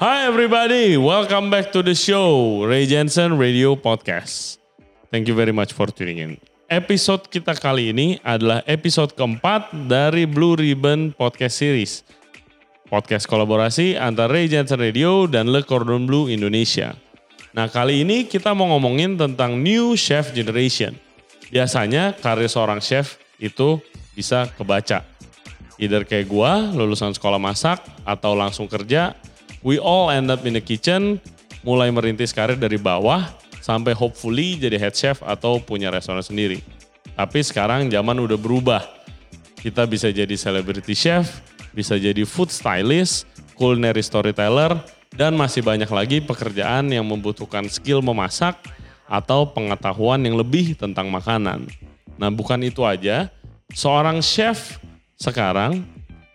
Hi everybody, welcome back to the show Ray Jensen Radio Podcast. Thank you very much for tuning in. Episode kita kali ini adalah episode keempat dari Blue Ribbon Podcast Series. Podcast kolaborasi antara Ray Jensen Radio dan Le Cordon Bleu Indonesia. Nah kali ini kita mau ngomongin tentang New Chef Generation. Biasanya karir seorang chef itu bisa kebaca. Either kayak gua, lulusan sekolah masak, atau langsung kerja, we all end up in the kitchen, mulai merintis karir dari bawah sampai hopefully jadi head chef atau punya restoran sendiri. Tapi sekarang zaman udah berubah. Kita bisa jadi celebrity chef, bisa jadi food stylist, culinary storyteller, dan masih banyak lagi pekerjaan yang membutuhkan skill memasak atau pengetahuan yang lebih tentang makanan. Nah bukan itu aja, seorang chef sekarang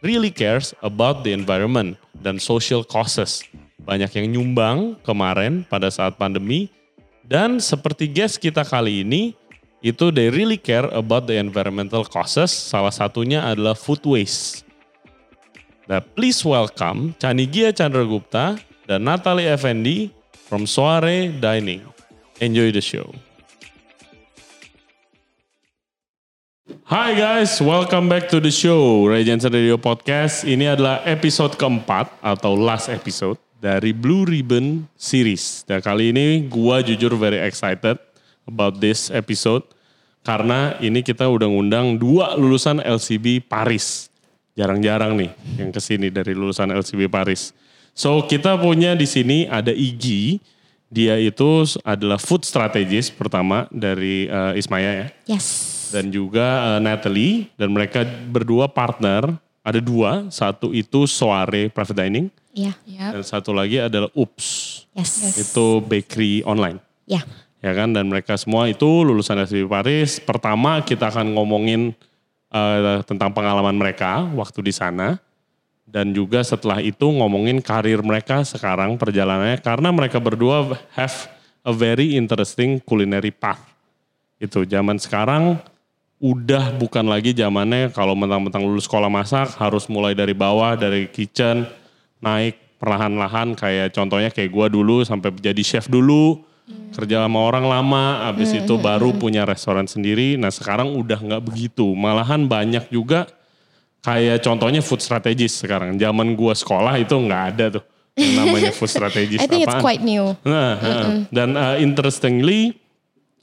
really cares about the environment dan social causes. Banyak yang nyumbang kemarin pada saat pandemi dan seperti guest kita kali ini itu they really care about the environmental causes. Salah satunya adalah food waste. Nah, please welcome Chanigia Chandra Gupta dan Natalie Effendi from Soare Dining. Enjoy the show. Hai guys, welcome back to the show Jensen Radio Podcast. Ini adalah episode keempat atau last episode dari Blue Ribbon Series. Dan kali ini gua jujur very excited about this episode karena ini kita udah ngundang dua lulusan LCB Paris. Jarang-jarang nih yang ke sini dari lulusan LCB Paris. So kita punya di sini ada Igi. Dia itu adalah food strategist pertama dari uh, Ismaya ya Yes. Dan juga uh, Natalie dan mereka berdua partner. Ada dua satu itu Soare Private Dining. Iya. dan satu lagi adalah Ups. Yes. itu bakery online. Ya. ya kan? Dan mereka semua itu lulusan SBB Paris. Pertama kita akan ngomongin uh, tentang pengalaman mereka waktu di sana. Dan juga setelah itu ngomongin karir mereka sekarang perjalanannya. Karena mereka berdua have a very interesting culinary path. Itu zaman sekarang udah bukan lagi zamannya kalau mentang-mentang lulus sekolah masak harus mulai dari bawah dari kitchen naik perlahan-lahan kayak contohnya kayak gua dulu sampai jadi chef dulu kerja sama orang lama habis itu baru punya restoran sendiri. Nah sekarang udah nggak begitu. Malahan banyak juga kayak contohnya food strategist sekarang. Zaman gua sekolah itu nggak ada tuh yang namanya food strategist. I think it's apaan. quite new. Nah, uh, dan uh, interestingly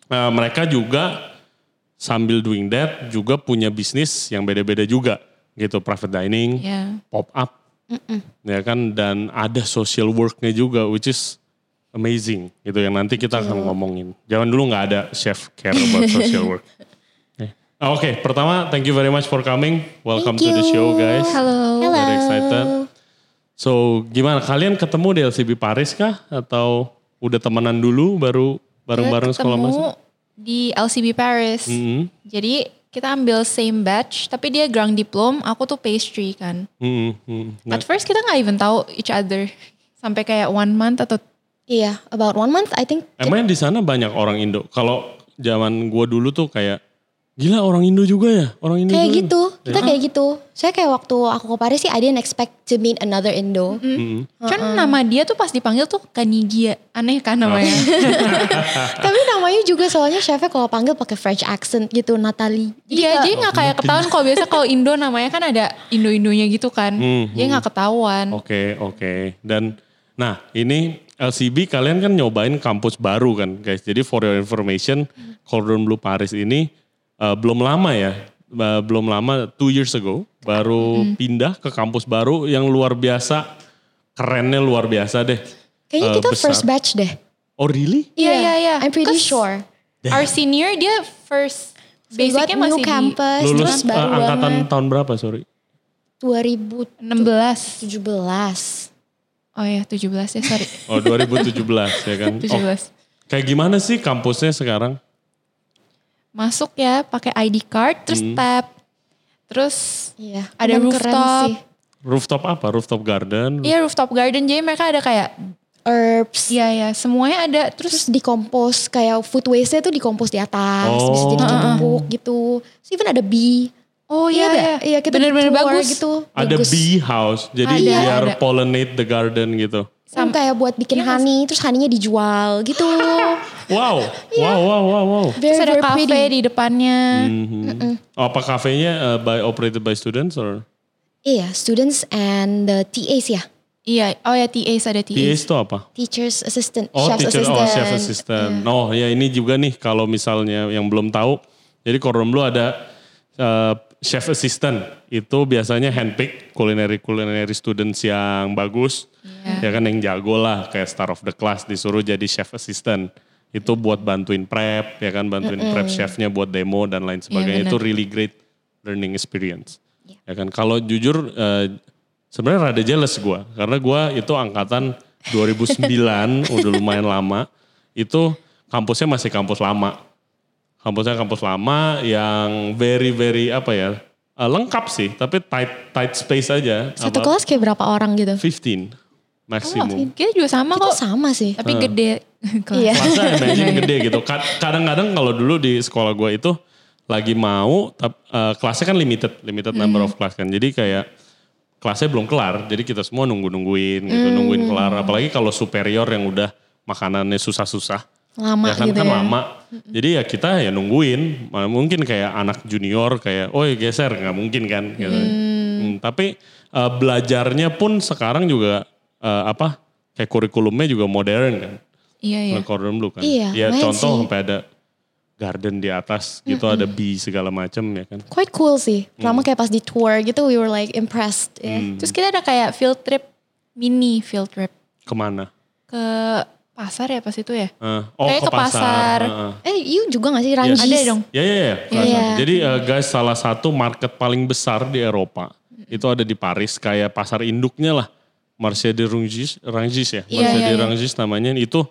uh, mereka juga sambil doing that juga punya bisnis yang beda-beda juga gitu private dining, Ya. pop up, ya kan dan ada social worknya juga which is amazing gitu yang nanti kita akan ngomongin. Jangan dulu nggak ada chef care about social work. Eh, Oke, pertama thank you very much for coming. Welcome Thank to the you. show guys. Halo. Hello. Very excited. So gimana kalian ketemu di LCB Paris kah atau udah temenan dulu baru bareng-bareng sekolah masak? Di LCB Paris. Mm-hmm. Jadi kita ambil same batch, tapi dia grand diplom, aku tuh pastry kan. Mm-hmm. Mm-hmm. Nah, At first kita nggak even tahu each other. Sampai kayak one month atau Iya, about one month I think. emangnya di sana banyak orang Indo. Kalau zaman gua dulu tuh kayak gila orang Indo juga ya, orang Indo Kayak juga. gitu, kita kayak gitu. Saya kayak waktu aku ke Paris sih, I didn't expect to meet another Indo. Mm-hmm. Kan nama dia tuh pas dipanggil tuh Kanigia. Aneh kan namanya. Tapi namanya juga soalnya chefnya kalau panggil pakai French accent gitu, Natalie. Iya, jadi nggak kayak ketahuan kalau biasa kalau Indo namanya kan ada Indo-Indonya gitu kan. Hmm, Jadi nggak ketahuan. Oke, oke. Dan nah, ini LCB kalian kan nyobain kampus baru kan, guys. Jadi for your information, Cordon Bleu Paris ini eh, belum lama ya, eh, belum lama two years ago baru pindah ke kampus baru yang luar biasa, kerennya luar biasa deh. Kayaknya Eh, kita besar. first batch deh. Oh really? Iya, iya, iya. I'm pretty sure. Our senior dia first basicnya new masih di campus, Lulus terus eh, baru angkatan banget. tahun berapa sorry? 2017. 16. Oh ya 17 ya sorry. Oh 2017 ya kan? 17. Oh, kayak gimana sih kampusnya sekarang? Masuk ya pakai ID card terus Hmm. tap. Terus Iya, Ada rooftop. sih. Rooftop apa? Rooftop garden? iya rooftop garden jadi mereka ada kayak Herbs. iya ya semuanya ada terus Terus dikompos kayak food waste-nya tuh dikompos di atas, Oh. bisa jadi tumpuk gitu. Terus even ada bee. oh iya ada. iya Iya, kita bener-bener bagus gitu. Ada Bagus. bee house, jadi Ada, biar ada. pollinate the garden gitu. Yang kayak buat bikin Iya, honey, terus honeynya dijual gitu. Wow, wow, wow, wow, wow. Very, Terus ada pretty. di depannya. Mhm. Oh, apa kafenya uh, by operated by students or Iya, students and the TAs ya. Iya, oh ya TAs ada TAs. TAs itu apa? Teachers assistant, Oh, chef's teacher, assistant. oh chef assistant. Oh, ya ini juga nih kalau misalnya yang belum tahu. Jadi Cordon Bleu ada uh, chef assistant. Itu biasanya handpick culinary culinary students yang bagus. Ya kan yang jago lah kayak star of the class disuruh jadi chef assistant. Itu buat bantuin prep, ya kan bantuin prep chefnya buat demo dan lain sebagainya. benar. itu really great learning experience. Ya kan kalau jujur eh, sebenarnya rada jealous gue karena gue itu angkatan 2009 udah lumayan lama. Itu kampusnya masih kampus lama. Kampusnya kampus lama yang very very apa ya? eh, lengkap sih, tapi tight tight space aja. Satu Apa- kelas kayak berapa orang gitu? 15 maksimum. Kita juga sama Kita kok. sama sih. Tapi gede. Iya. Kelasnya imagine gede gitu. Kad- Kadang-kadang kalau dulu di sekolah gue itu lagi mau, eh, kelasnya kan limited, limited number of class kan. Jadi kayak kelasnya belum kelar, jadi kita semua nunggu-nungguin gitu, nungguin kelar. Apalagi kalau superior yang udah makanannya susah-susah. Lama ya kan, gitu kan ya. lama. Jadi ya kita ya nungguin. Mungkin kayak anak junior kayak, oh ya geser, nggak mungkin kan. Gitu. Hmm, tapi eh, belajarnya pun sekarang juga eh, apa? Kayak kurikulumnya juga modern kan. Iya, iya. Cordon Bleu kan. Iya, ya contoh sih. sampai ada garden di atas gitu ada bee segala macam ya kan. Quite cool sih. Hmm. Pertama kayak pas di tour gitu, we were like impressed. ya. Terus kita ada kayak field trip, mini field trip. Ke mana? Ke pasar ya pas itu ya? Eh, oh Kayak ke, ke pasar. Heeh. Eh, you juga gak sih Ranjis? Ada dong. Ya ya ya. pasar. Iya. Jadi eh, guys salah satu market paling besar di Eropa itu ada di Paris kayak pasar induknya lah. Marché de Rungis, Rangis ya. Iya, Marché iya, de. Rangis namanya itu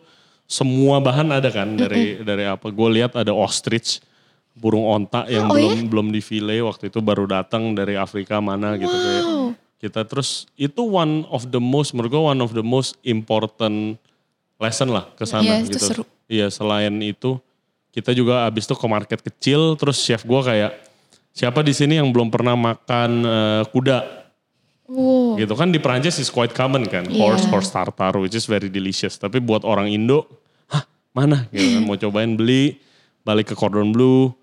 semua bahan ada kan dari dari apa? Gue lihat ada ostrich, burung onta yang Oh, belum belum di fillet waktu itu baru datang dari Afrika mana gitu kayak. Kita terus itu one of the most menurut gue one of the most important lesson lah ke sana Iya, itu gitu. seru. Iya, selain itu kita juga abis itu ke market kecil terus chef gue kayak siapa di sini yang belum pernah makan eh, kuda Wow. gitu kan di Prancis is quite common kan Iya. horse horse tartar which is very delicious tapi buat orang Indo mana gitu kan mau cobain beli balik ke Cordon Bleu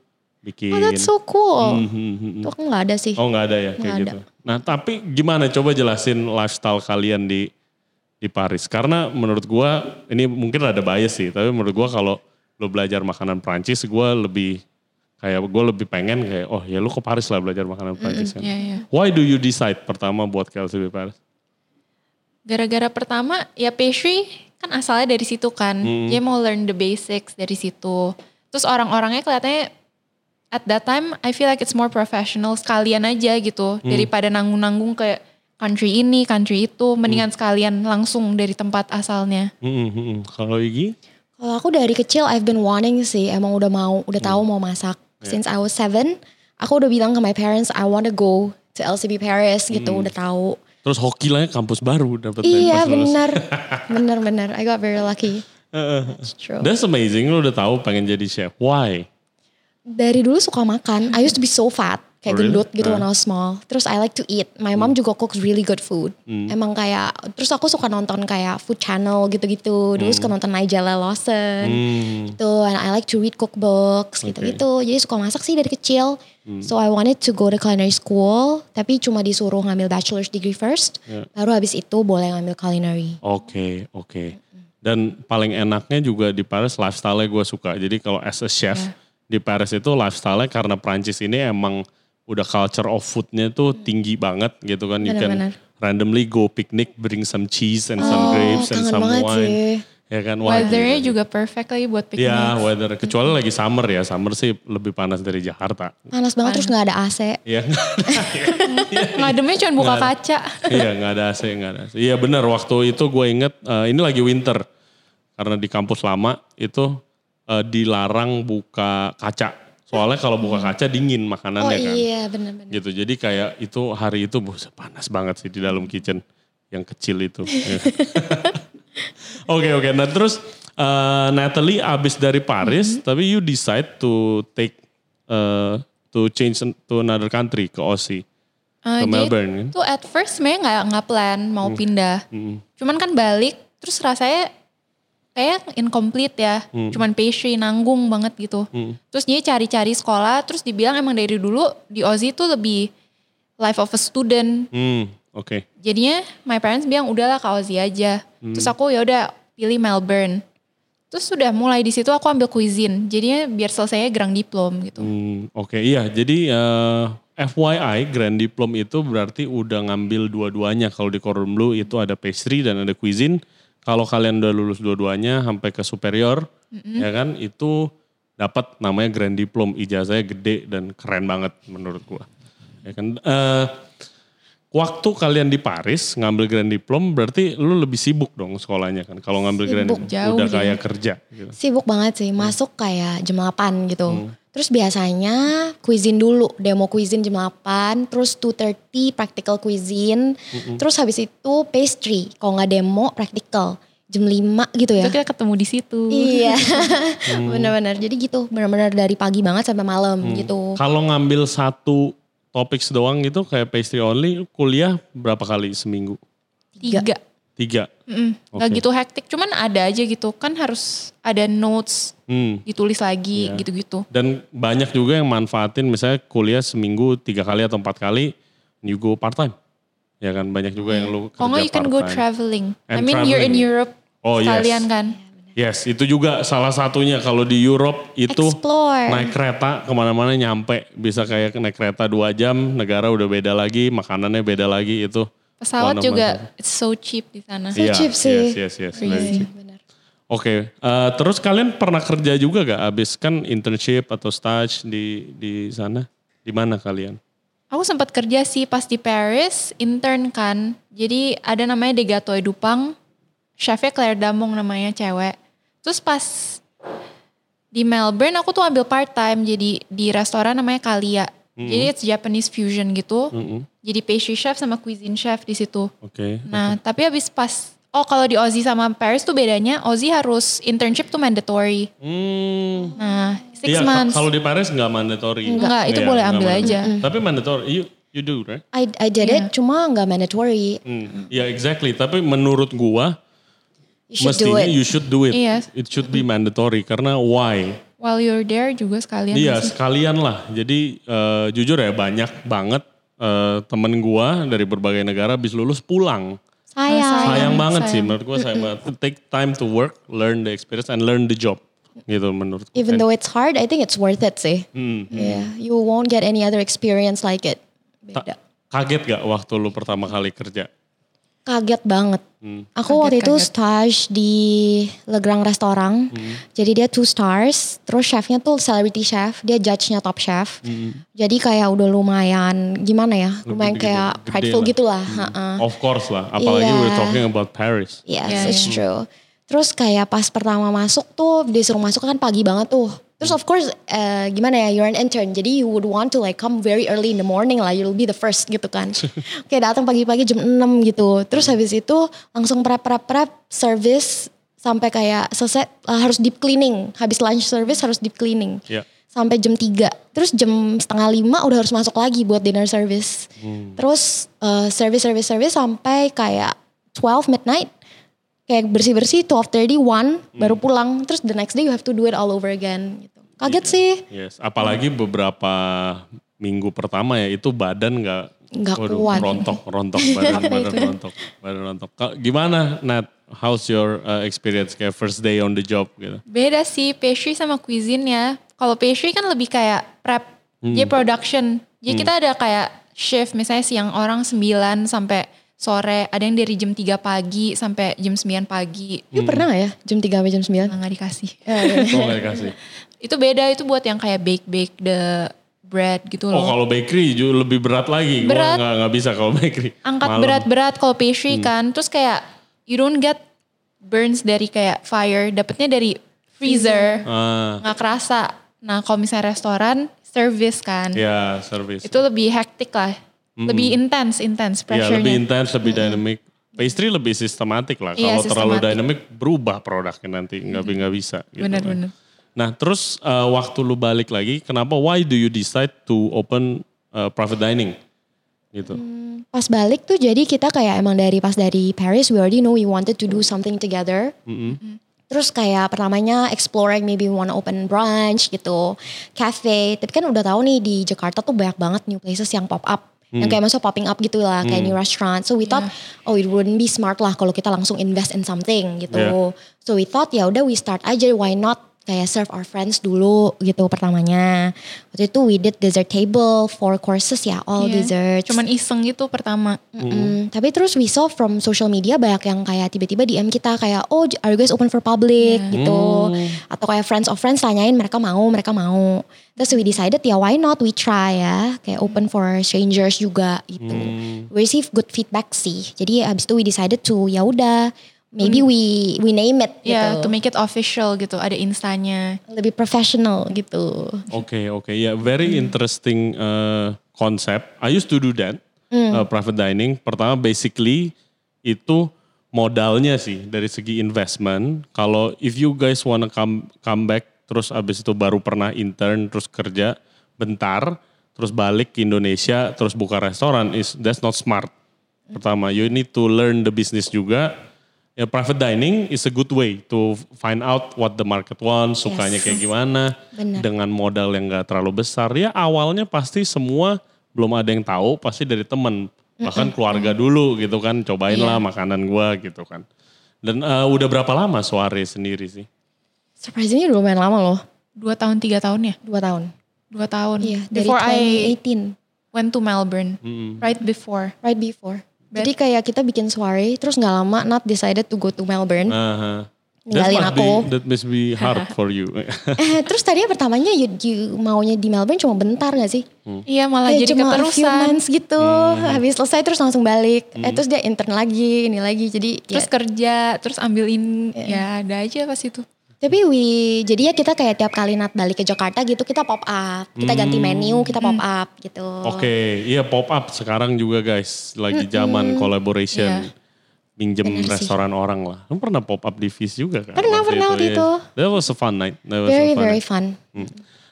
bikin Oh, that's so cool. Hmm, hmm, hmm. Itu aku gak ada sih. Oh nggak ada ya kayak Nggak gitu. Nah tapi gimana coba jelasin lifestyle kalian di di Paris. Karena menurut gua ini mungkin ada bias sih. Tapi menurut gua kalau lo belajar makanan Prancis gua lebih kayak gue lebih pengen kayak oh ya lu ke Paris lah belajar makanan Prancis kan. Iya, iya. Why do you decide pertama buat ke LCB Paris? Gara-gara pertama ya pastry kan asalnya dari situ kan. Dia mau learn the basics dari situ. Terus orang-orangnya kelihatannya at that time I feel like it's more professional sekalian aja gitu. Daripada nanggung-nanggung kayak country ini, country itu. Mendingan sekalian langsung dari tempat asalnya. Hmm, hmm, hmm. Kalau Igi? Kalau aku dari kecil I've been wanting sih, emang udah mau, udah tahu mau masak. Since I was seven, aku udah bilang ke my parents I want to go to LCB Paris gitu, udah tahu. Terus hoki lah ya kampus baru dapat Iya bener, bener bener. I got very lucky. It's true. That's amazing lu udah tahu pengen jadi chef. Why? Dari dulu suka makan. I used to be so fat. Kayak Really? gendut gitu when I was small. Terus I like to eat. My mom juga cooks really good food. Emang kayak, terus aku suka nonton kayak food channel gitu-gitu. Dulu suka nonton Nigella Lawson. Hmm. gitu and I like to read cookbooks gitu-gitu jadi suka masak sih dari kecil so I wanted to go to culinary school tapi cuma disuruh ngambil bachelor's degree first baru habis itu boleh ngambil culinary Oke, oke. Dan paling enaknya juga di Paris lifestyle-nya gue suka. Jadi kalau as a chef di Paris itu lifestyle-nya karena Prancis ini emang udah culture of food-nya tuh tinggi banget gitu kan. You can randomly go picnic, bring some cheese and some Oh, grapes and some wine. sih. Ya kan, Weathernya juga perfect lagi buat picnic. Ya, weather. Kecuali lagi summer ya. Summer sih lebih panas dari Jakarta. panas banget terus nggak ada AC Iya, Ngademnya cuma buka kaca. iya nggak ada AC, nggak ada AC. Iya benar, waktu itu gue inget, eh, ini lagi winter. Karena di kampus lama itu eh, dilarang buka kaca. Soalnya kalau buka kaca dingin oh makanannya kan. iya bener-bener Gitu, jadi kayak itu hari itu buset, panas banget sih di dalam kitchen. Yang kecil itu. Oke oke, nah terus eh, Natalie abis dari Paris, tapi you decide to take, eh, to change to another country, ke Aussie. Ah, Ke Melbourne kan? Tuh at first sebenarnya nggak nggak plan mau pindah. Cuman kan balik terus rasanya kayak incomplete ya. Cuman pastry nanggung banget gitu. Terus dia cari-cari sekolah terus dibilang emang dari dulu di Aussie tuh lebih life of a student. Hmm, oke. Jadinya my parents bilang udahlah ke Aussie aja. Terus aku ya udah pilih Melbourne. Terus sudah mulai di situ aku ambil cuisine. Jadinya biar selesainya gerang diplom gitu. Hmm, Oke, iya. Jadi eh, FYI, Grand Diplom itu berarti udah ngambil dua-duanya. Kalau di Cordon Bleu itu ada pastry dan ada cuisine. Kalau kalian udah lulus dua-duanya sampai ke superior, ya kan, itu dapat namanya Grand Diplom. Ijazahnya gede dan keren banget menurut gua. Ya kan. Eh, waktu kalian di Paris ngambil Grand Diplom, berarti lu lebih sibuk dong sekolahnya kan. Kalau ngambil Grand Sibuk, Diplom, jauh udah kayak kerja. Gitu. Sibuk banget sih, masuk kayak jam 8 gitu. Terus biasanya cuisine dulu, demo cuisine jam 8, terus 2.30 practical cuisine, terus habis itu pastry, kalau nggak demo practical, jam 5 gitu ya. Itu kita ketemu di situ. Iya, benar-benar. Jadi gitu, benar-benar dari pagi banget sampai malam gitu. Kalau ngambil satu topik doang gitu kayak pastry only, kuliah berapa kali seminggu? Tiga. Tiga. Mm, Nggak Oke. gitu hektik, cuman ada aja gitu. Kan harus ada notes, Hmm. ditulis lagi Iya. gitu-gitu. Dan banyak juga yang manfaatin misalnya kuliah seminggu tiga kali atau empat kali, you go part time. Ya kan banyak juga yang lu kerja Kalau nggak you can go traveling. I And mean you're in traveling. Europe Oh, yes. sekalian kan. Yes, itu juga salah satunya kalau di Europe itu Explore. naik kereta ke mana-mana nyampe. Bisa kayak naik kereta dua jam, negara udah beda lagi, makanannya beda lagi itu. Pesawat juga it's so cheap di sana. So cheap sih. Yes, yes, yes. Crazy. very Iya, cheap. benar. Oke, eh, terus kalian pernah kerja juga gak? Abis kan internship atau stage di di sana? Di mana kalian? Aku sempat kerja sih pas di Paris, intern kan. Jadi ada namanya Degato Edupang, chefnya Claire Damong namanya cewek. Terus pas di Melbourne aku tuh ambil part time jadi di restoran namanya Kalia. Jadi it's Japanese fusion gitu. Mm-mm. Jadi pastry chef sama cuisine chef di situ. Oke. Nah, tapi habis pas Oh, kalau di Aussie sama Paris tuh bedanya Aussie harus internship tuh mandatory. Hmm. Nah, six Iya, months. kalau di Paris nggak mandatory. Enggak, itu Iya, boleh ambil mandatory. aja. Tapi mandatory, you you do right? I, I did it, cuma nggak mandatory. Hmm. Ya exactly. Tapi menurut gua You should do mestinya it. you should do it. Iya. It should be mandatory karena why? While you're there juga sekalian. Iya sih. sekalian lah. Jadi eh, jujur ya banyak banget eh, temen gua dari berbagai negara habis lulus pulang. Sayang. Sayang. Sayang banget sih sayang. menurut gua sayang banget. Take time to work, learn the experience and learn the job. Gitu menurut gua. Even though it's hard, I think it's worth it sih. Hmm. Yeah, you won't get any other experience like it. Ta- Beda. kaget gak waktu lu pertama kali kerja? Kaget banget. Hmm. Aku waktu itu Kaget-kaget. stage di Legrang Restoran. Hmm. Jadi dia two stars. Terus chefnya tuh celebrity chef. Dia judge-nya top chef. Hmm. Jadi kayak udah lumayan gimana ya. Lumayan gede- kayak gede prideful lah. gitu lah. Ha-ha. Of course lah, apalagi Iya. we're talking about Paris. Yes, Iya, it's iya. true. Terus kayak pas pertama masuk tuh disuruh masuk kan pagi banget tuh. Terus of course eh, gimana ya, you're an intern. Jadi you would want to like come very early in the morning lah. You'll be the first gitu kan. Kayak datang pagi-pagi jam 6 gitu. Terus habis itu langsung prep-prep-prep service sampai kayak selesai eh, harus deep cleaning. Habis lunch service harus deep cleaning. Ya. Sampai jam 3. Terus jam setengah lima udah harus masuk lagi buat dinner service. Terus eh, service service service sampai kayak 12 midnight kayak bersih-bersih 12.30 one baru pulang terus the next day you have to do it all over again gitu. Kaget sih. Yes, apalagi beberapa minggu pertama ya itu badan nggak Nggak kuat. rontok rontok badan badan rontok badan rontok. Gimana Nat? How's your uh, experience kayak first day on the job gitu? Beda sih pastry sama cuisine ya. Kalau pastry kan lebih kayak prep, Hmm. dia production. Jadi kita ada kayak shift misalnya siang orang 9 sampai sore, ada yang dari jam 3 pagi sampai jam 9 pagi. You pernah gak ya jam 3 sampai jam 9? Nah, nggak dikasih. Oh dikasih. Itu beda itu buat yang kayak bake-bake the bread gitu Oh loh. kalau bakery juga lebih berat lagi. Gua Berat. nggak nggak bisa kalau bakery. Angkat berat-berat kalau pastry kan. Terus kayak you don't get burns dari kayak fire, dapetnya dari freezer. Ah, nggak kerasa. Nah kalau misalnya restoran, service kan. ya service. Itu lebih hektik lah. Lebih intens, intens Ya lebih pressure-nya. intens, lebih dynamic. Pastry lebih sistematik lah. Iya, Kalau terlalu dynamic berubah produknya nanti nggak nggak bisa. gitu kan. Bener-bener. Nah terus uh, waktu lu balik lagi, kenapa? Why do you decide to open uh, private dining? gitu? Pas balik tuh jadi kita kayak emang dari pas dari Paris we already know we wanted to do something together. Mm-mm. Terus kayak pertamanya exploring maybe we wanna open brunch gitu, cafe. Tapi kan udah tahu nih di Jakarta tuh banyak banget new places yang pop up. Yang kayak masuk popping up gitu lah, kayak new restaurant. So we thought, oh it wouldn't be smart lah kalau kita langsung invest in something gitu. Yeah. So we thought ya udah we start aja, why not kayak serve our friends dulu gitu pertamanya. Waktu itu we did dessert table, four courses ya, all Iya. desserts. Cuman iseng gitu pertama. Mm, Tapi terus we saw from social media banyak yang kayak tiba-tiba DM kita kayak oh are you guys open for public? Gitu. Atau kayak friends of friends tanyain mereka mau mereka mau. Terus we decided ya why not? We try ya. Kayak open for strangers juga gitu. We receive good feedback sih. Jadi abis itu we decided to ya udah maybe we we name it Ya, gitu to make it official gitu, ada instanya. lebih professional gitu Oke oke ya very interesting uh, concept. I used to do that uh, private dining. Pertama basically itu modalnya sih dari segi investment. Kalau if you guys wanna come come back terus abis itu baru pernah intern terus kerja bentar terus balik ke Indonesia terus buka restoran is that's not smart. Pertama you need to learn the business juga. Ya private dining is a good way to find out what the market wants, sukanya Yes. kayak gimana Bener. dengan modal yang gak terlalu besar ya awalnya pasti semua belum ada yang tahu pasti dari temen bahkan keluarga dulu gitu kan cobain lah makanan gua gitu kan dan eh, udah berapa lama Soare sendiri sih surprisingly udah lumayan lama loh Dua tahun, tiga tahun ya? dua tahun Dua tahun. iya dari before I 2018 went to Melbourne. Mm-mm. Right before. right before. Jadi kayak kita bikin soiree, terus nggak lama Nat decided to go to Melbourne. Ninggalin that must aku. be, that must be hard for you Eh, terus tadinya pertamanya you, you maunya di Melbourne cuma bentar gak sih? Iya malah Kayak jadi cuma a few keterusan. months gitu. Habis selesai terus langsung balik. Eh terus dia intern lagi, ini lagi. Jadi Terus ya. kerja, terus ambilin, ya ada aja pas itu. Tapi we, jadi ya kita kayak tiap kali Nat balik ke Jakarta gitu kita pop up. Kita ganti menu, kita pop up gitu. Oke, iya pop up sekarang juga guys, lagi zaman collaboration, Iya. minjem restoran orang lah. Kamu pernah pop up di Viz juga kan? Pernah, pernah waktu iya. itu. That was a fun night. That was Very a fun very night. fun. Hmm.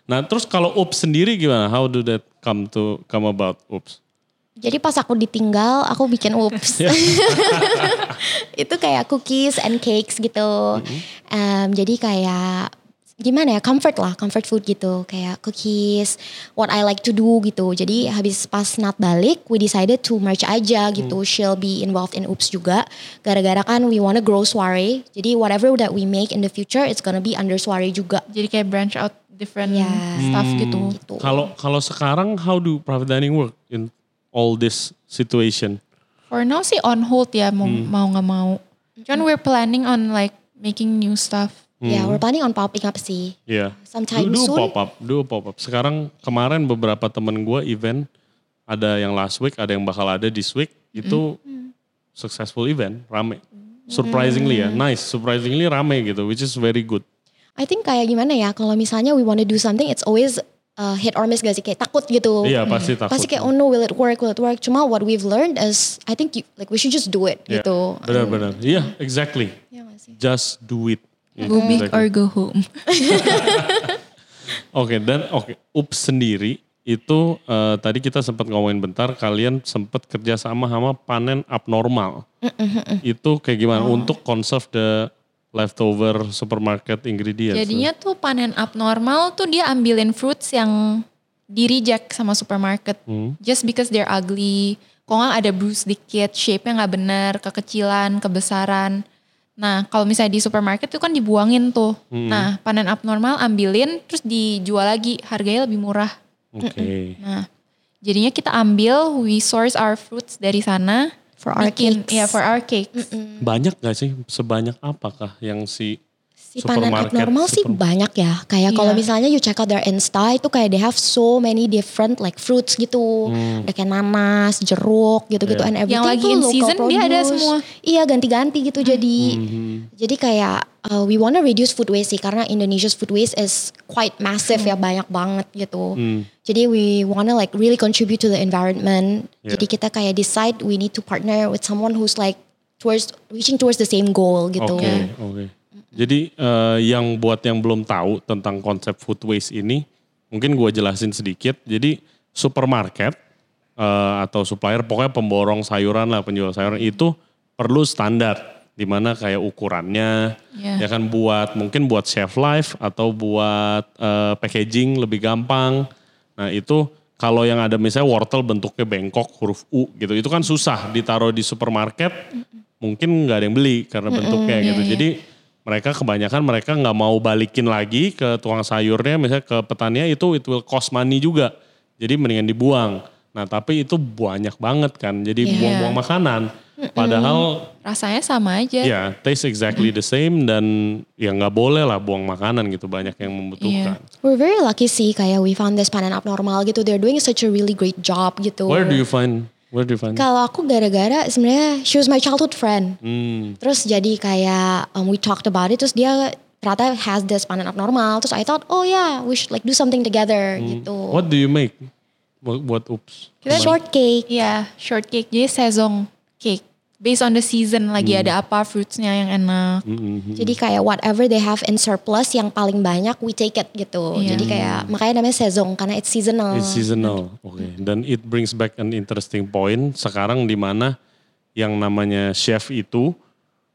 Nah terus kalau Ups sendiri gimana? How do that come to come about Ups? Jadi pas aku ditinggal, aku bikin ups. itu kayak cookies and cakes gitu. Em, jadi kayak gimana ya comfort lah, comfort food gitu. Kayak cookies, what I like to do gitu. Jadi habis pas Nat balik, we decided to merge aja gitu. She'll be involved in ups juga. Gara-gara kan we wanna grow soiree. Jadi whatever that we make in the future, it's gonna be under soiree juga. Jadi kayak branch out different Ya. stuff gitu. Gitu. Kalau kalau sekarang how do private dining work in all this situation? For now sih on hold ya mau mau nggak mau. Cuman we're planning on like making new stuff. Ya, we're planning on popping up sih. Iya. Sometime do, do soon. pop up, do pop up. Sekarang kemarin beberapa temen gue event ada yang last week, ada yang bakal ada this week. Itu successful event, rame. Surprisingly ya, nice. Surprisingly rame gitu, which is very good. I think kayak gimana ya, kalau misalnya we want to do something, it's always uh, hit or miss gak sih? Kayak takut gitu. Iya pasti takut. Pasti kayak oh no will it work, will it work? Cuma what we've learned is I think you, like we should just do it Iya, gitu. Benar-benar. Iya, exactly. Iya nggak sih? Just do it. Iya, Go big exactly. or go home. Oke dan oke Ups sendiri itu eh, tadi kita sempat ngomongin bentar kalian sempat kerja sama sama panen abnormal. itu kayak gimana Oh. untuk conserve the leftover supermarket ingredients? Jadinya tuh panen abnormal tuh dia ambilin fruits yang di reject sama supermarket. Hmm. Just because they're ugly. Kok nggak ada bruise dikit, shape-nya nggak benar, kekecilan, kebesaran. Nah kalau misalnya di supermarket tuh kan dibuangin tuh. Hmm. Nah panen abnormal ambilin terus dijual lagi, harganya lebih murah. Oke. Nah jadinya kita ambil, we source our fruits dari sana. For our bikin, cakes. Ya for our cakes. Banyak gak sih? Sebanyak apakah yang si Si supermarket? abnormal sih banyak ya. Kayak kalau Iya. misalnya you check out their Insta itu kayak they have so many different like fruits gitu. Ada kayak nanas, jeruk gitu-gitu Iya. and everything Hmm. Yang lagi in season dia ada produce. semua. Iya ganti-ganti gitu jadi. Mhm. Jadi kayak uh, we wanna reduce food waste sih karena Indonesia's food waste is quite massive ya banyak banget gitu. Hmm. Jadi we wanna like really contribute to the environment. Yeah. Jadi kita kayak decide we need to partner with someone who's like towards reaching towards the same goal gitu. Oke, oke. Jadi eh, yang buat yang belum tahu tentang konsep food waste ini, mungkin gue jelasin sedikit. Jadi supermarket eh, atau supplier pokoknya pemborong sayuran lah penjual sayuran itu perlu standar di mana kayak ukurannya Iya. ya kan buat mungkin buat shelf life atau buat eh, packaging lebih gampang nah itu kalau yang ada misalnya wortel bentuknya bengkok huruf U gitu itu kan susah ditaruh di supermarket mungkin nggak ada yang beli karena bentuknya gitu iya, iya. jadi mereka kebanyakan mereka nggak mau balikin lagi ke tukang sayurnya misalnya ke petaninya itu it will cost money juga jadi mendingan dibuang nah tapi itu banyak banget kan jadi Iya. buang-buang makanan padahal Rasanya sama aja. ya taste exactly the same dan ya nggak boleh lah buang makanan gitu banyak yang membutuhkan We're very lucky sih kayak we found this panen abnormal gitu. They're doing such a really great job gitu. where do you find where do you find Kalau aku gara-gara sebenarnya she was my childhood friend. hmm. Terus jadi kayak um, we talked about it terus dia ternyata has this panen abnormal. Terus I thought, oh yeah, we should like do something together gitu. what do you make buat, buat oops Kita Shortcake. Iya, shortcake. Jadi sezong cake. Based on the season lagi ada apa fruitsnya yang enak. Mm-mm. Jadi kayak whatever they have in surplus yang paling banyak we take it gitu. Iya. Jadi kayak makanya namanya sezong karena it's seasonal. It's seasonal. Oke. Dan it brings back an interesting point sekarang di mana yang namanya chef itu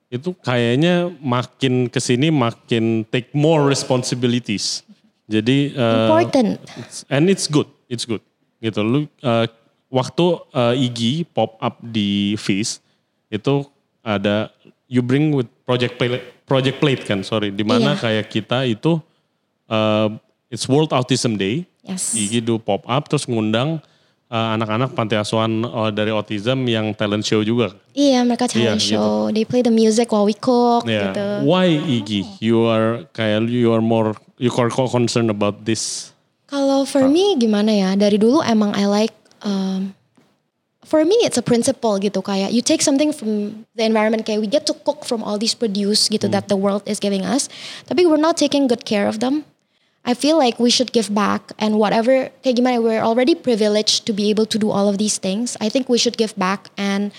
itu kayaknya makin ke sini makin take more responsibilities. Jadi uh, Important. it's- and it's good, it's good. Gitu. Lu uh, waktu uh, Iggy pop up di Feast itu ada you bring with project plate, project plate kan, sorry, di mana Iya. kayak kita itu uh, it's World Autism Day. Yes. Iggy do pop up terus ngundang uh, anak-anak panti asuhan uh, dari autism yang talent show juga. Iya mereka talent gitu. show. They play the music while we cook Yeah. gitu. Why Iggy? You are kayak you are more you are concerned about this. Kalau for me gimana ya? Dari dulu emang I like um, for me it's a principle gitu kayak you take something from the environment kayak we get to cook from all these produce gitu that the world is giving us. Tapi we're not taking good care of them. I feel like we should give back and whatever kayak gimana we're already privileged to be able to do all of these things. I think we should give back and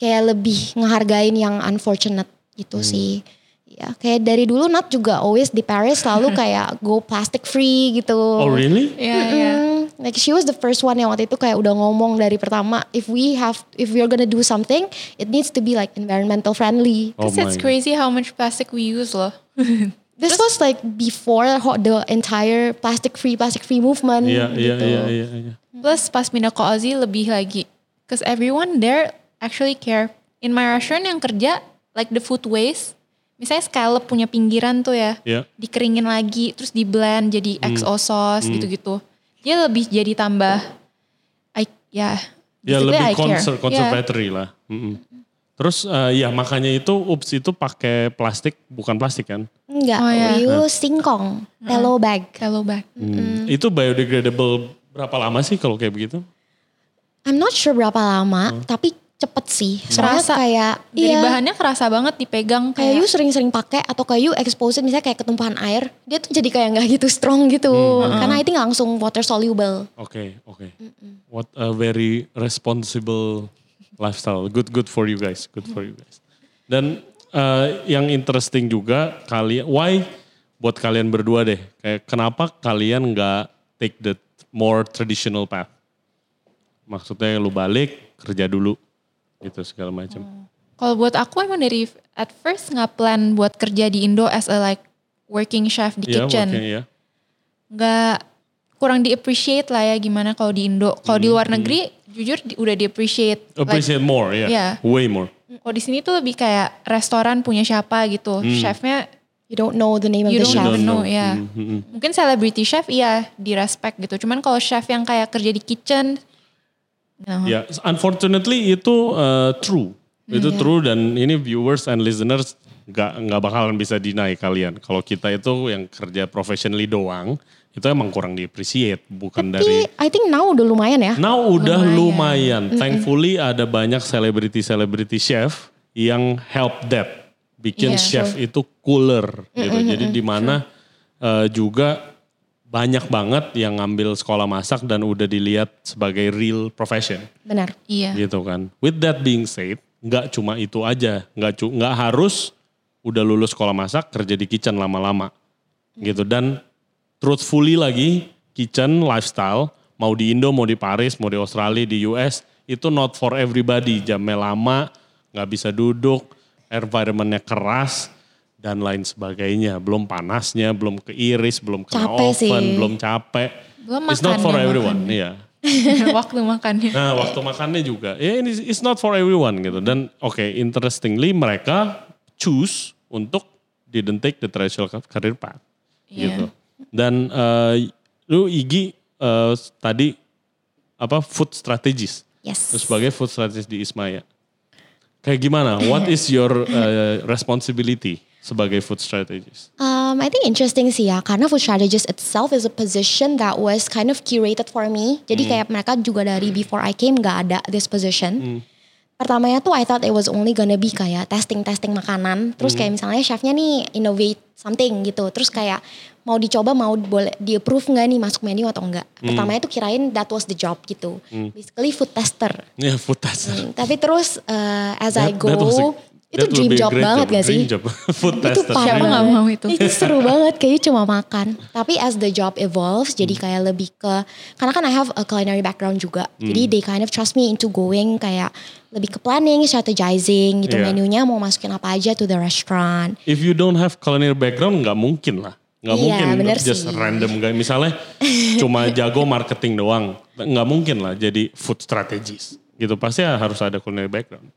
kayak lebih ngehargain yang unfortunate gitu sih. Ya, kayak dari dulu Nat juga always di Paris selalu kayak go plastic free gitu. Oh really? Iya, iya. Mm, like she was the first one yang waktu itu kayak udah ngomong dari pertama if we have if we're gonna do something it needs to be like environmental friendly. Oh Cause it's crazy how much plastic we use loh. This was like before the entire plastic free plastic free movement. Iya iya gitu. iya iya. iya. Plus pas pindah ke Aussie lebih lagi. Cause everyone there actually care. In my restaurant yang kerja, like the food waste, misalnya scallop punya pinggiran tuh ya, Iya. dikeringin lagi, terus di blend jadi XO sauce gitu-gitu. Dia lebih jadi tambah, I, ya, Ya lebih I care. conser Yeah. conservatory lah. Mm-mm. Terus uh, ya makanya itu ups itu pakai plastik bukan plastik kan? Enggak, Oh, iya. we use singkong, tello bag. Hello back. Hmm. Itu biodegradable berapa lama sih kalau kayak begitu? I'm not sure berapa lama, tapi cepet sih. Soalnya Kerasa. kayak Dari iya, bahannya kerasa banget dipegang kayak you kayak, sering-sering pakai atau kayak you expose it misalnya kayak ketumpahan air, dia tuh jadi kayak nggak gitu strong gitu. Karena itu langsung water soluble. Oke oke. What a very responsible lifestyle. Good good for you guys. Good for you guys. Dan uh, yang interesting juga kalian, why buat kalian berdua deh, kayak kenapa kalian nggak take the more traditional path? Maksudnya lu balik kerja dulu gitu segala macam. Kalau buat aku emang dari at first nggak plan buat kerja di Indo as a like working chef di Iya, kitchen. makanya ya. Nggak kurang di appreciate lah ya gimana kalau di Indo. Kalau di luar negeri jujur di- udah di appreciate. Appreciate more ya. Iya. Way more. kalau di sini tuh lebih kayak restoran punya siapa gitu. Chefnya You don't know the name You of the don't chef. even know, ya. Hmm, hmm, hmm. mungkin celebrity chef iya di respect gitu. Cuman kalau chef yang kayak kerja di kitchen Ya, unfortunately itu uh, true. Itu true dan ini viewers and listeners nggak nggak bakalan bisa deny kalian. Kalau kita itu yang kerja professionally doang, itu emang kurang di appreciate, bukan dari Tapi I think now udah lumayan ya. Now udah lumayan. Thankfully ada banyak selebriti-selebriti chef yang help that. Bikin Iya. chef itu cooler gitu. Jadi di mana eh, juga banyak banget yang ngambil sekolah masak dan udah dilihat sebagai real profession Benar. iya. gitu kan. With that being said, nggak cuma itu aja, nggak cu- nggak harus udah lulus sekolah masak kerja di kitchen lama-lama gitu dan truthfully lagi kitchen lifestyle mau di Indo, mau di Paris, mau di Australia, di US, itu not for everybody. Jamnya lama, nggak bisa duduk, environmentnya keras, dan lain sebagainya. Belum panasnya, belum keiris, belum kena Capek oven, sih. belum capek. Belum It's not for makannya, everyone, iya. Waktu makannya. Nah, waktu makannya juga. Ya ini it's not for everyone gitu. Dan oke, interestingly mereka choose untuk didn't take the traditional career path Iya. gitu. Dan eh, lu Igi eh, tadi apa food strategist. Yes. Sebagai food strategist di Ismaya. Kayak gimana? What is your eh, responsibility sebagai food strategist? Um, I think interesting sih ya, karena food strategist itself is a position that was kind of curated for me. Jadi Hmm. kayak mereka juga dari before I came gak ada this position. Hmm. Pertamanya tuh I thought it was only gonna be kayak testing-testing makanan. Terus Hmm. kayak misalnya chefnya nih innovate something gitu. Terus kayak mau dicoba mau boleh di approve nggak nih masuk menu atau enggak. Hmm. Pertamanya tuh kirain that was the job gitu. Basically food tester. Ya food tester. Hmm, Tapi terus uh, as I That- go, was a- itu that dream job banget gak sih? Dream job. food itu tester. Siapa nggak mau itu? Itu seru banget kayaknya cuma makan. Tapi as the job evolves jadi Hmm. kayak lebih ke karena kan I have a culinary background juga. Hmm. Jadi they kind of trust me into going kayak lebih ke planning, strategizing gitu Iya. menunya mau masukin apa aja to the restaurant. If you don't have culinary background nggak mungkin lah. Nggak Iya, mungkin bener just sih. random guy. Misalnya cuma jago marketing doang. Nggak mungkin lah jadi food strategist. Gitu pasti harus ada culinary background.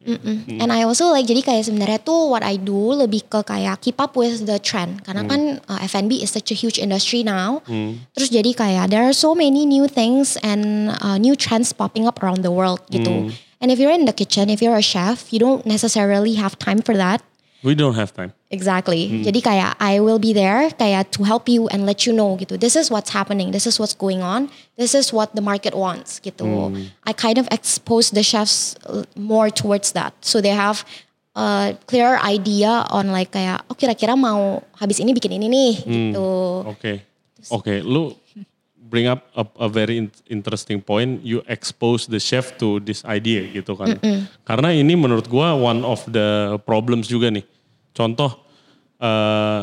And I also like jadi kayak sebenarnya tuh what I do lebih ke kayak keep up with the trend karena kan uh, F&B is such a huge industry now. Terus jadi kayak there are so many new things and uh, new trends popping up around the world gitu. And if you're in the kitchen, if you're a chef, you don't necessarily have time for that. We don't have time. Exactly. Jadi kayak I will be there kayak to help you and let you know gitu. This is what's happening. This is what's going on. This is what the market wants gitu. I kind of expose the chefs uh, more towards that. So they have a clearer idea on like kayak oh kira-kira mau habis ini bikin ini nih gitu. Oke. Oke, lu bring up a, a very in- interesting point. You expose the chef to this idea gitu kan. Karena ini menurut gua one of the problems juga nih. Contoh eh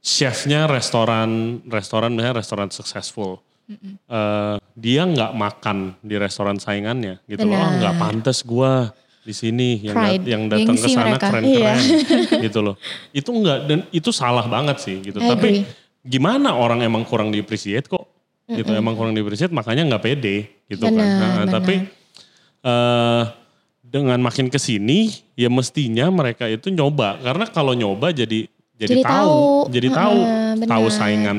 chefnya restoran restoran misalnya restoran successful. Eh, dia nggak makan di restoran saingannya gitu loh. Oh, Benar. nggak pantas gua di sini yang dat- yang datang ke sana keren-keren gitu loh. Itu enggak dan itu salah banget sih gitu. I Tapi agree. gimana orang emang kurang di appreciate kok gitu emang kurang di appreciate makanya nggak pede gitu kan Benar, Nah, benar. tapi eh dengan makin ke sini ya mestinya mereka itu nyoba karena kalau nyoba jadi jadi, Jadi tahu, tahu. jadi tahu. benar. tahu saingan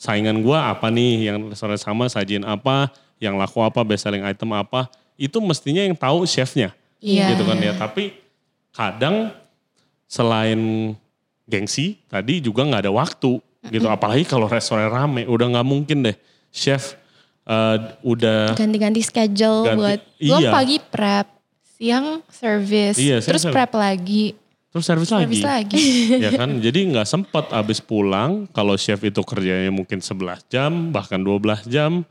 saingan gua apa nih? Yang restoran sama sajian apa? Yang laku apa? Best selling item apa? Itu mestinya yang tahu chefnya. Iya. gitu kan ya. Tapi kadang selain gengsi tadi juga nggak ada waktu gitu. Apalagi kalau restoran rame udah nggak mungkin deh chef eh, udah Ganti-ganti schedule Ganti. buat iya. pagi prep, siang service, Iya, siang terus service. prep lagi, terus servis lagi service lagi. ya kan jadi nggak sempet abis pulang kalau chef itu kerjanya mungkin 11 jam bahkan 12 jam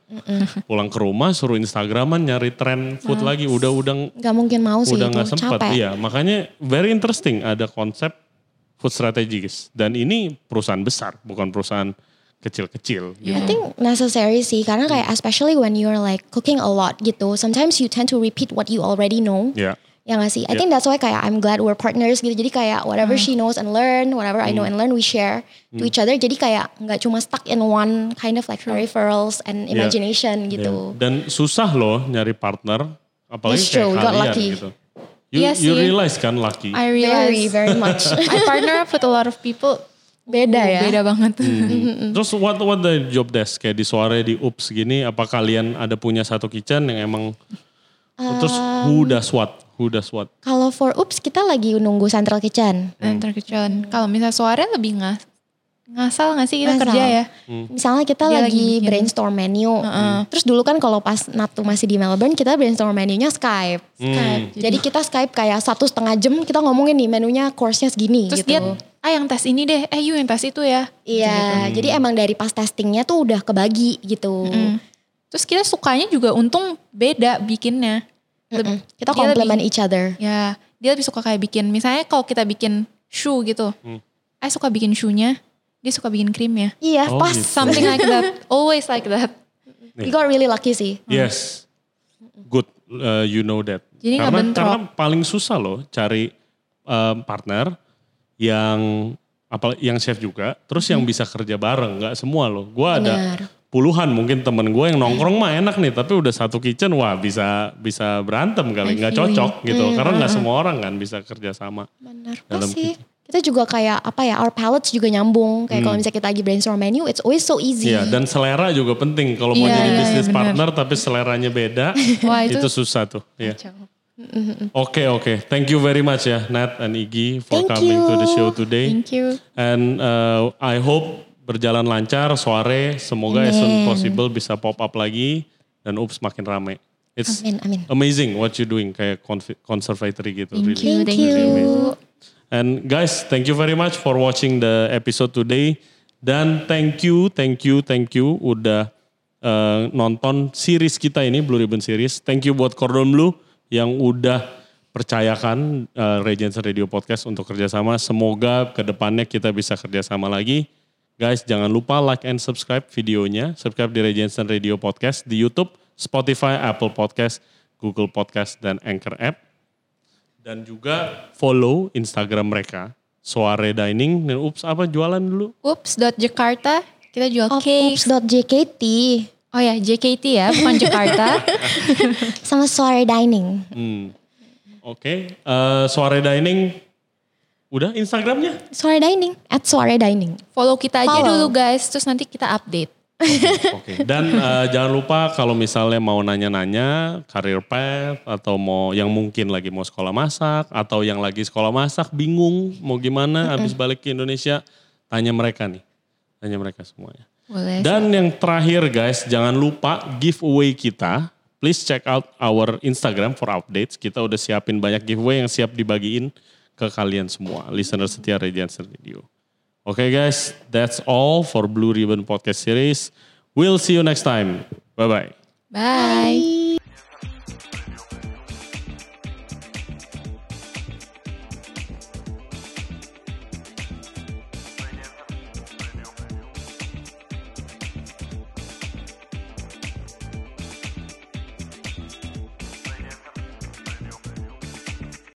pulang ke rumah suruh instagraman nyari tren food lagi udah udah nggak mungkin mau sih udah nggak sempet capek. iya makanya very interesting ada konsep food strategis dan ini perusahaan besar bukan perusahaan kecil-kecil gitu. I think necessary sih karena kayak especially when you're like cooking a lot gitu. Sometimes you tend to repeat what you already know. ya Ya gak sih? I Yeah. think that's why kayak I'm glad we're partners gitu. Jadi kayak whatever she knows and learn, whatever I know Hmm. and learn we share to each other. Jadi kayak nggak cuma stuck in one kind of like peripherals and Yeah. imagination gitu. Ya. dan susah loh nyari partner apalagi That's kayak true, kalian lucky. gitu you, Iya you realize kan lucky I Very, realize very much. I partner up with a lot of people. Beda ya. Beda banget. Terus what what the job desk kayak di suara di ups gini apa kalian ada punya satu kitchen yang emang terus who does what who does what Kalau for Oops kita lagi nunggu central kitchen. Dan terkecuali kalau misalnya suara lebih ngas ngasal nggak sih kita Ngasal. kerja ya? Misalnya kita Dia lagi, lagi bikin. brainstorm menu. Terus dulu kan kalau pas Natu masih di Melbourne kita brainstorm menunya Skype. Skype. Jadi kita Skype kayak satu setengah jam kita ngomongin nih menunya course-nya segini Terus gitu. dia, ah yang tes ini deh, eh you yang tes itu ya. Iya, jadi emang dari pas testingnya tuh udah kebagi gitu. Mm. Terus kita sukanya juga untung beda bikinnya. Mm-mm. Kita complement lebih- each other. Ya, dia lebih suka kayak bikin, misalnya kalau kita bikin shoe gitu. I suka bikin shoe-nya, dia suka bikin krimnya. Iya, Oh, pas. gitu. Something like that, always like that. We got really lucky sih. Yes. Good, uh, you know that. Jadi karena, bentrok. karena paling susah loh cari um, partner yang apa yang chef juga, terus yang bisa kerja bareng, nggak semua loh. Gua ada Benar. Puluhan mungkin temen gue yang nongkrong mah enak nih, tapi udah satu kitchen, wah bisa bisa berantem kali, nggak you. cocok gitu. Karena nggak semua orang kan bisa kerja sama. Benar. Dalam sih. Kita juga kayak apa ya, our palates juga nyambung. Kayak kalau misalnya kita lagi brainstorm menu, it's always so easy. Hmm. Iya, dan selera juga penting. Kalau mau Iya, jadi iya, bisnis benar. partner tapi seleranya beda, Wah, itu, itu- susah tuh. Kacau. Oke oke, thank you very much ya Nat and Iggy for Thank coming to the you. show today. Thank you. And uh, I hope berjalan lancar sore. Semoga as soon Amin. possible bisa pop up lagi dan ups makin rame. It's Amin, amin. amazing what you doing kayak conservatory gitu. Thank really. you. Thank Thank you. you. And guys, thank you very much for watching the episode today. Dan thank you, thank you, thank you udah uh, nonton series kita ini Blue Ribbon Series. Thank you buat Cordon Blue yang udah percayakan uh, Regency Radio Podcast untuk kerjasama. Semoga ke depannya kita bisa kerjasama lagi. Guys, jangan lupa like and subscribe videonya. Subscribe di Regency Radio Podcast di YouTube, Spotify, Apple Podcast, Google Podcast, dan Anchor App dan juga follow Instagram mereka Soare Dining dan ups apa jualan dulu Oops.Jakarta. Kita jual Oh, cakes. Oops.jkt Oh ya, JKT ya, bukan Jakarta. sama Soare Dining. hmm. oke Eh, Soare Dining udah Instagramnya Soare Dining, at Soare Dining. Follow kita aja Follow. dulu guys, terus nanti kita update. oke dan eh, jangan lupa kalau misalnya mau nanya-nanya career path atau mau yang mungkin lagi mau sekolah masak atau yang lagi sekolah masak bingung mau gimana habis balik ke Indonesia tanya mereka nih tanya mereka semuanya Boleh. Dan yang terakhir guys, jangan lupa giveaway kita. Please check out our Instagram for updates. Kita udah siapin banyak giveaway yang siap dibagiin ke kalian semua. Listener setia Regency Radio. Oke guys, that's all for Blue Ribbon Podcast Series. We'll see you next time. Bye-bye. Bye.